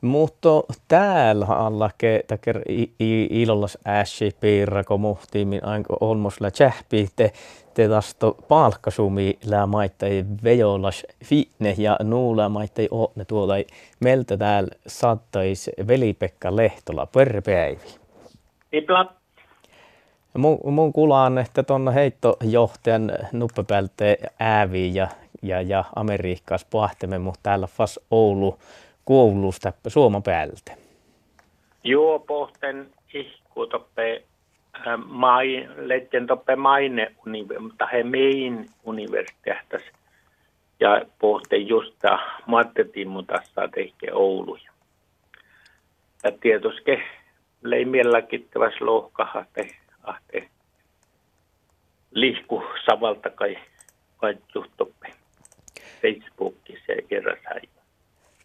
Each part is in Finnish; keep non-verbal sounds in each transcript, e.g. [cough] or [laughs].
Mutta täällä alla ke taker ilollas äsi piirrako muhtiimin aiko olmos la tsähpi te te tasto palkkasumi lää maittai vejolas fitne ja nuula maittai ne tuolla meltä täällä sattais Veli-Pekka Lehtola perpäivi. Ipla. Mun, mun kulaan, että tuon heittojohtajan nuppepälte äävi ja, ja, ja Amerikkaas pahtemme, mutta täällä fas Oulu koulusta Suoma päältä? Joo, pohten ihku toppe äh, mai, letten toppe maine, mutta he mein universiteetas ja pohten just mattetin tässä tehke Ouluja. Ja tietysti lei mielläkin täväs lohkahahte, ahte lihku savalta kai, kai toppe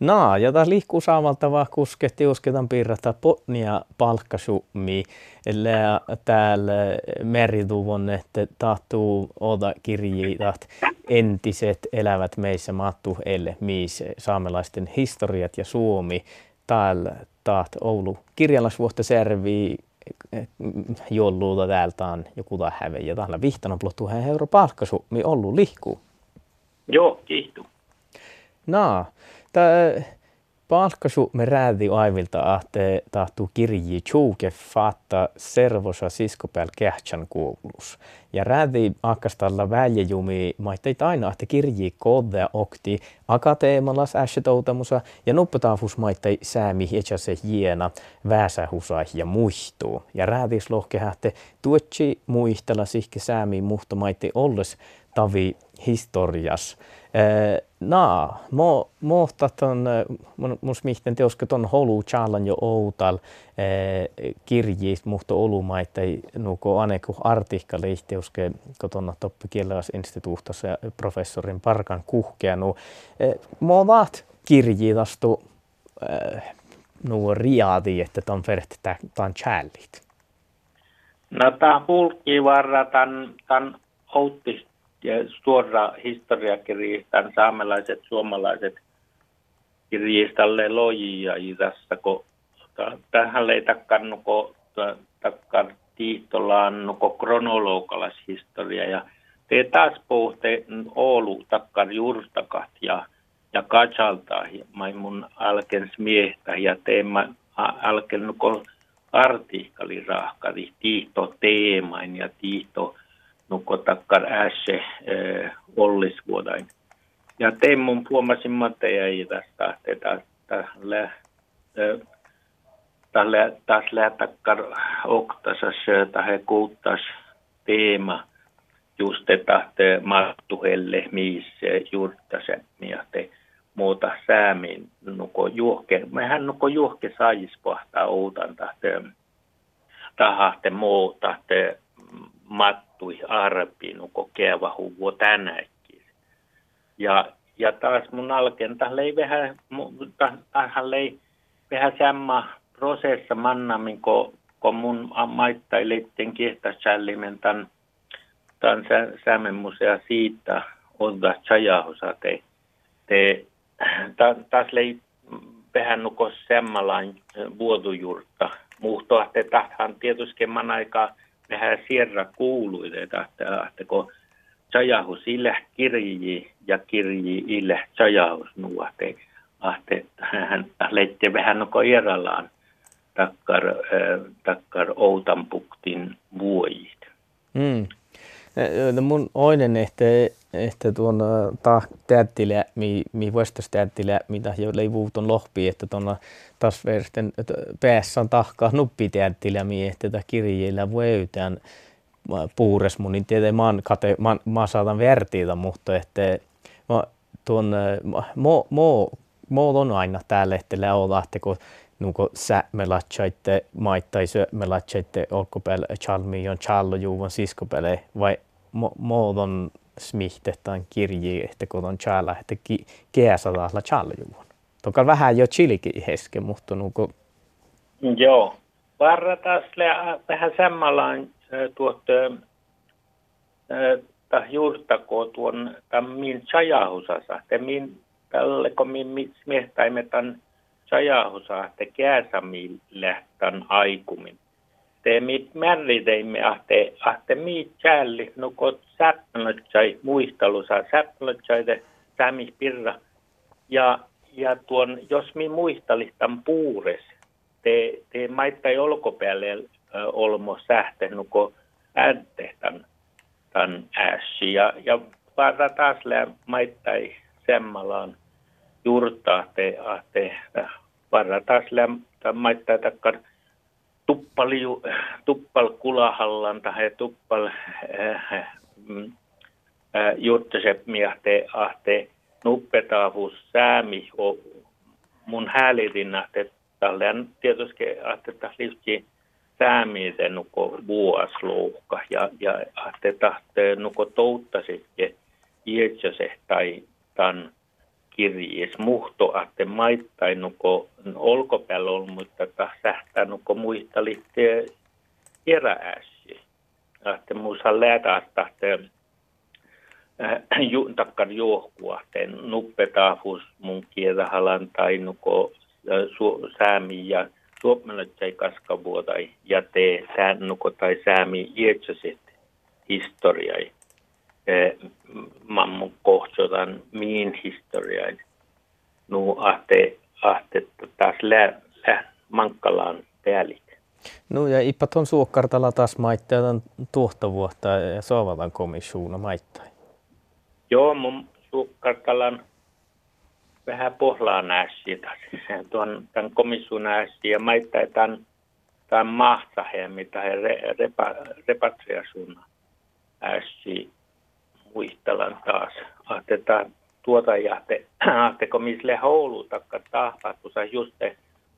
Naa, jota liikkuu saamalta vaan kusketti usketan piirrata potnia palkkasummi, täällä merituvon, että tahtuu oda kirjiitat entiset elävät meissä mattu elle miis saamelaisten historiat ja Suomi. Täällä taat Oulu kirjallasvuotta servi jolluuta täältä on joku häve ja täällä vihtana plottu euro palkkasummi ollut lihkuu. Joo, kiitos. Naa, Tämä palkkasu me räädi aivilta ahte tahtuu kirji tjuuke fatta servosa siskopääl kähtsän kuulus. Ja räädi akkastalla väljejumi maitteit aina ahte kirji kodea okti akateemalas äsjetoutamusa ja nuppetaafus maittai säämi se jiena väsähusa ja muistuu. Ja räädis lohkehähte tuotsi muistella sihke säämi muhto maitti olles tavi historias. Eh, naa, mo, mohtat on, mun smihten teoske ton holu chalan jo outal eh, kirjiist muhto olumaitai nuko aneku artikkali teoske kotona toppikieleläs instituutossa professorin parkan kuhkeanu. Eh, mo vaat kirjiitastu eh, nuo riadi, että ton fert tämän challit. No tämä pulkki varra tämän, tämän outtist ja suora historiakirjistan saamelaiset suomalaiset kirjistalle lojia tässä, kun tähän ei takkannuko takkan tiihtolannuko kronologalas historia ja te taas puhutte Oulu takkan juurtakat ja ja katsalta mun alken miehtä ja teemme alkennuko artikkali rahkari tiihto teemain ja tiihto nukotakkar ässe äh, ollisvuodain. Ja tein mun puomasin mateja ei tästä, että taas lähtakkar oktasas tai kuuttas teema just että mattuhelle missä juurtasen ja te muuta säämiin nuko juhke. Mehän nuko juhke saajis pohtaa uutan tahte tahte muuta te mat tapahtui arpiin, kun keva huvo tänäkin. Ja, ja taas mun alkeen, tähän ei vähän, tähän ei vähän samma prosessa mannamin, kun, kun mun maittailiitten kiehtäsällimen tämän, tämän Sämen musea siitä odda chajahosa te, te taas lei vähän nuko semmalaan vuodujurta. Muhtoa, että tähän tietysti aikaa mehän sierra kuuluide, että, kun Chajahu sille kirji ja kirji ille Chajahus nuote, ahte hän leitti vähän noko Ieralaan takkar, takkar Outanpuktin vuojit. Mm. No mun oinen että, että tuon ta täyttilä, mi, mi vastas täyttilä, mitä jo leivuuton lohpi, että tuon taas verten päässä on tahkaa nuppi täyttilä, mi, että tätä kirjeillä voidaan puures mun, niin tietää maan kate, mä, mä saatan vertiitä, mutta että mä tuon, mo, mo, mo on aina täällä, että että kun nuko sä me latsaitte maittaisö me latsaitte olkopäällä chalmi on challo juuvan siskopäälle vai muodon smihtetään kirji, että kun on chala, että keäsadalla chala juon. Toka vähän jo chilikin heske, mutta nuko... Joo. Varra taas vähän samallaan tuot ta juurtako tuon tämän min chajahusasa, te min tälle kun min smiehtaimetan sajahosa te kääsamille tämän aikumin. Te mit märriteimme ahte, ahte miit jälli, no kot säppänötsai muistelusa, säppänötsai te sämis pirra. Ja, ja tuon, jos mi muistalis tämän puures, te, te maittai olkopäälle äh, olmo sähtänyt, kun äänte tämän, ässi. Ja, ja vara taas lää maittai semmalaan juurtaa te, ahte, vara taas lää maittai takkar tuppal, tuppal kulahallan tai tuppal äh, äh, juurtasep miahte ahte nuppetaavus säämi o mun häälitin ahte tälleen tietysti ahte tahlisti säämiiten nuko vuoslouhka ja, ja ahte tahte nuko touttasikke ietsöse tai tan kirjees muhto ahte maittai nuko olkopäällä on, mutta ta sähtää nuko muistalitte erääsi. Ahte muussa läätä tahte äh, ju, takkar juohkua, teen nuppetaafus mun kielahalan tai nuko äh, säämi ja suomalaisai kaskavuotai ja tee säännukko tai säämi ietsäsit historiai. Mammun kohtsotan miin historiai. Nu ahte, ahte taas lä, lä mankkalaan päällik. No ja ippa ton suokkartala taas maittaa tuohtavuotta ja soovatan komissuuna maittain. Joo, mun suukkartalan vähän pohlaa näsi tuon tämän komission näsi ja maittaa tämän, tämän mahtahe, mitä he re, repa, repatriasun ässi muistelan taas. Ahtetaan tuota jahte, [clears throat] ahteko misle houlu takka tahpatusa just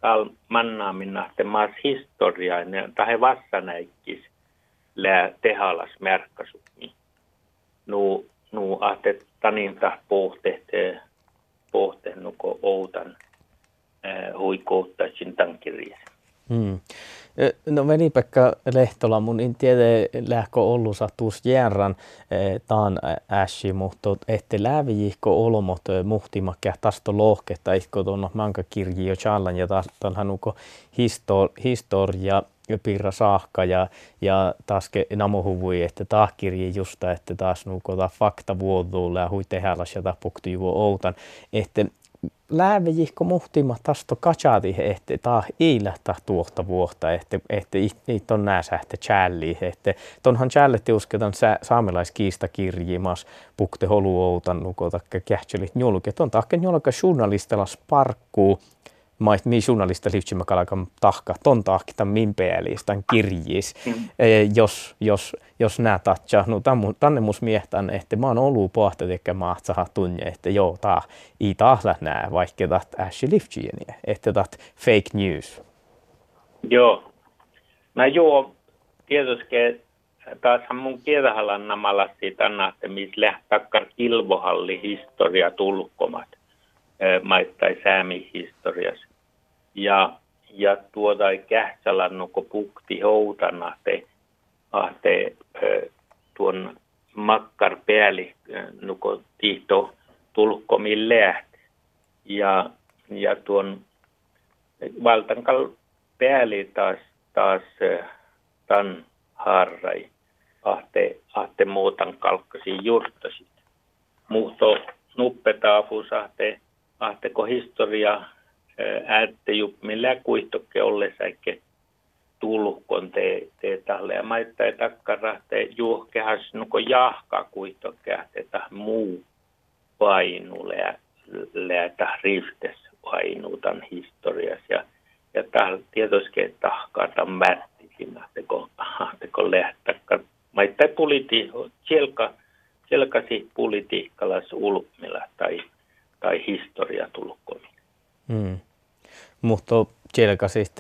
tal mannaamina te maas historiaa, tai he vassanäikkis lää tehalas märkkasukmi. Nu nu ahte taninta pohte pohte nuko outan huikouttajin tankiriin. Hmm. No Veli-Pekka Lehtola, mun en tiedä lähkö ollut sattuus järran taan äsi, mutta ette lävijihko olmot muhtimakkia tästä lohketta, ihko tuon manka kirji jo challan ja taas nuko historia pirra saakka ja, ja taas namohuvui, että tahkirji justa, että taas nukota fakta vuoduulla ja hui tehälas ja tapukti outan, että läävejihko muhtima tasto kachati, että taa ei lähtä tuohta vuotta, että, että niitä on nää sähtä challi, että tonhan challetti usketan sä, saamelaiskiista kirjimas pukte holu outan nukota kähtselit njulket, on tahke njolka journalistella sparkkuu, mait mi journalista livtsimä kalakan tahka, ton tahkita min tämän kirjis, mm. e, jos, jos, jos nää tatsa, no tänne mus miehtän, että mä oon ollut pohta tekemään mahtsaha tunne, että joo, tää ei tahla nää, vaikka taht äsi livtsieni, että taht fake news. Joo, no joo, tietysti taashan mun kielhalan namalla siitä annatte, missä lähtakkar kilvohalli historia tulkkomat maittai säämi historiassa ja, ja tuota kähtsällä nuko pukti houtana te ahte tuon makkar pääli nuko tihto tulkkomin lähti. Ja, ja tuon valtankal pääli taas, taas tan harrai ahte, ahte muutan kalkkasi jurttasi. Muhto nuppetaafus ahte, ahteko historia äätte millä kuihtokke ollesaikke tulkon te, te talle ja maittaa takkara te juohkehas nuko jahka kuihtokke te muu painu läätä riftes painuutan historias ja ja tietysti tahkaa tämän märtikin, ahteko, ahteko lähtäkkä. Maittaa politi, selka, selkasi politiikkalas ulmilla tai historia tulkomi. Mm mutta tjelkasit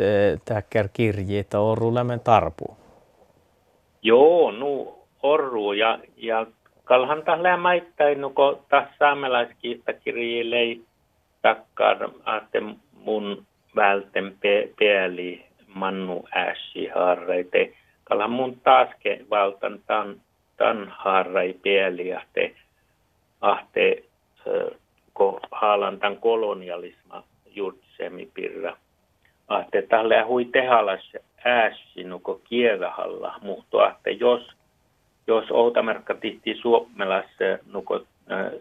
täkkär kirjeitä orru lämmen tarpu. Joo, nu orru ja, ja kalhan tähän lämmäittäin, no kun tässä saamelaiskiista kirjeilei takkar, että mun välten pe, peäli mannu ässi harreite. Kalhan mun taaske valtan tan, tan harrai peäli, ahte, ahte ko haalan tämän kolonialisma juuri tussemi pirra. Ahte tälle hui tehalas äässi nuko kiedahalla, mutta ahte jos, jos outamerkka tihti suomelas nuko äh,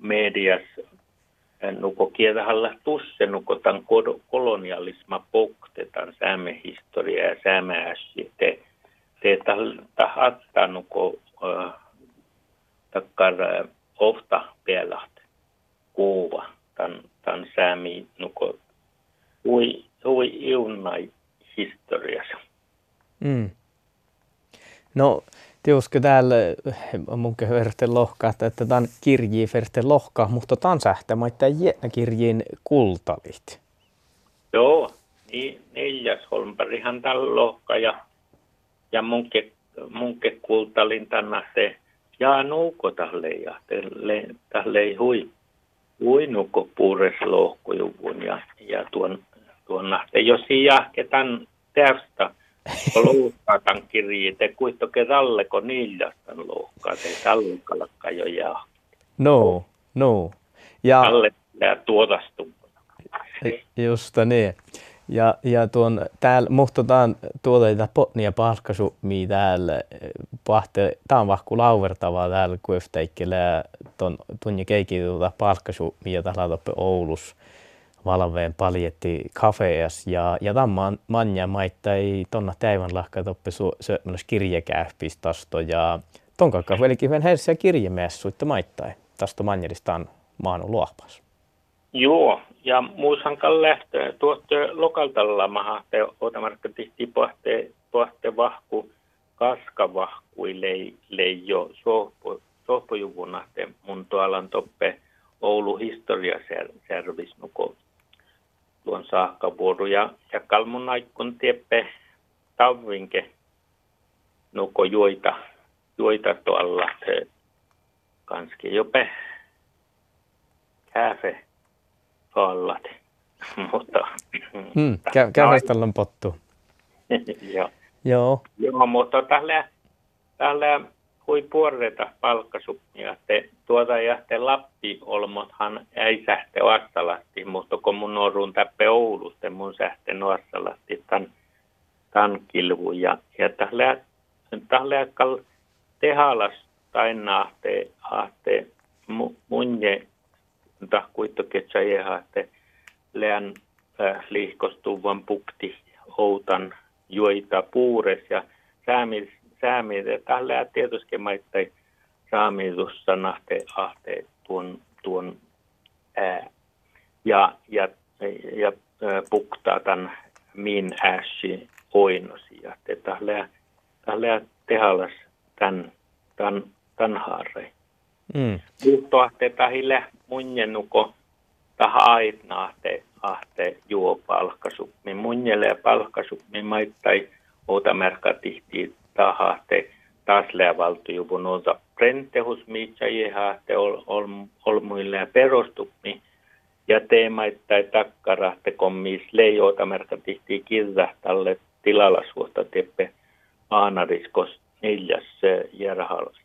medias nuko kiedahalla tusse nuko tan kolonialisma pokte tan sääme historia ja sääme äässi te, te tahatta nuko äh, takkar ofta pelat kuva tan, tan säämi nuko ui, ui iunnai historiassa. Mm. No, tiusko täällä munke verte lohka, että tämän kirji verte lohka, mutta tämän sähtämättä jäänä kirjiin kultalit. Joo, niin neljäs holmparihan tällä lohka ja, ja munke, munke kultalin tänne se ja nuuko tälle ja tälle, tälle hui, hui nuuko puures lohkojuvun ja, ja tuon, tuon nähte, jos jahketan tästä luukkatan [laughs] kirjiite, kuitenkin ralleko niiljastan luukkaa, te tallukkalakka jo jää. No, no. Ja, Alle tuotastu. Just niin. Ja, ja tuon täällä muhtotaan tuoteita potnia palkkasu, mi täällä pahte, tää on vahku lauvertavaa täällä kuefteikkelää ton tunni keiki tuota palkkasu, mitä täällä Oulus valveen paljetti kafeas ja, ja tämän manja maittai tonna täivän lahka toppe syömäläs kirjekähpistasto ja ton kakka velikin ven hersiä kirjemessu, että maittai tästä manjeristaan maanu luopas. Joo, ja muushan lähtee tuotte lokaltalla maha, te otamarkka tihti pohte, pohte vahku, kaskavahkui lei, lei jo sohpo, sohpojuvuna, mun tuolan toppe Oulu historiaservis nuko tuon saakkavuoru. Ja, ja kalmun aikun tieppe tavvinke nuko juita, juita tuolla kanski jope kääfe fallat. [laughs] Mutta... Hmm, kä- kävästellään pottu. [laughs] Joo. Joo. Joo, mutta tällä, tällä hui puorreta palkkasuppia. Te, tuota ja te Lappi olmothan ei sähte Oassalasti, mutta kun mun nuoruun täppe Oulusta, mun sähte Oassalasti tämän, tämän kilvu. Ja, ja tällä, tällä tehalas taina ahte, ahte munje ta kuitenkin että leän äh, liihkostuvan pukti outan juoita puures ja säämis säämiä. Tällä tietysti maittai saamitussa nahte ahte tuon, tuon ää. Ja, ja, ja puktaa tämän min ääsi oinosi. Ja tällä, tällä tehalas tämän, tämän, tämän haareen. Mm. Mutta tahille munjennuko tahait nahte ahte juo palkkasupmi. Munjele ja palkkasupmi maittai outa merkatihti tahahte taas valtujuvun osa prentehus miitsa jehahte ol, ol, olmuille ja perostupmi. Ja teemaittai takkarahte kommis leijoota merkatihti kirjahtalle tilalla suosta teppe aanariskos neljäs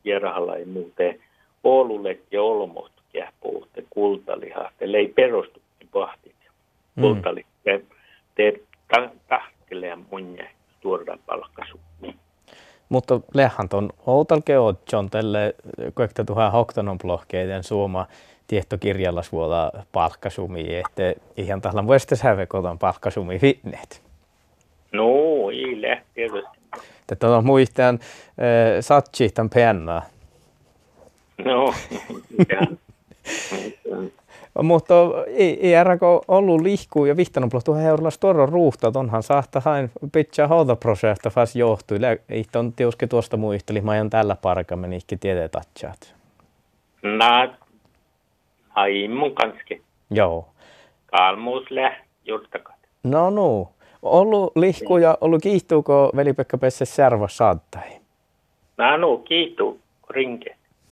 järhalla ei muuten Oululle ja Olmot kähpuutte kultalihahte, lei perustu pahtit. Mm. Kultali, te, te tahtelee munje tuoda palkkasu. Mutta lehän on outalke John tälle kuekta tuhan hoktanon blokkeiden suoma tietokirjalla suola palkkasumi, että ihan tällä vuodesta sävekotan palkkasumi fitnet. No, ei tietysti. Tätä on muistan äh, satsi tämän pennaa. No, [laughs] Mutta ei, ei RK ollut lihkuu ja vihtanut tuohon heurilla storo ruuhta, onhan saattaa hain pitää hoitoprosjekta fas johtui. Ei on tiuske tuosta muisteli, mä ajan tällä parka meni ihki tieteen tatsaat. Nää, ai mun kanski. Joo. Kalmuus lä, juttakat. No no. Ollut lihku ja ollut kiihtuuko veli-Pekka Pesse servo saattai? No no, kiihtuu rinke.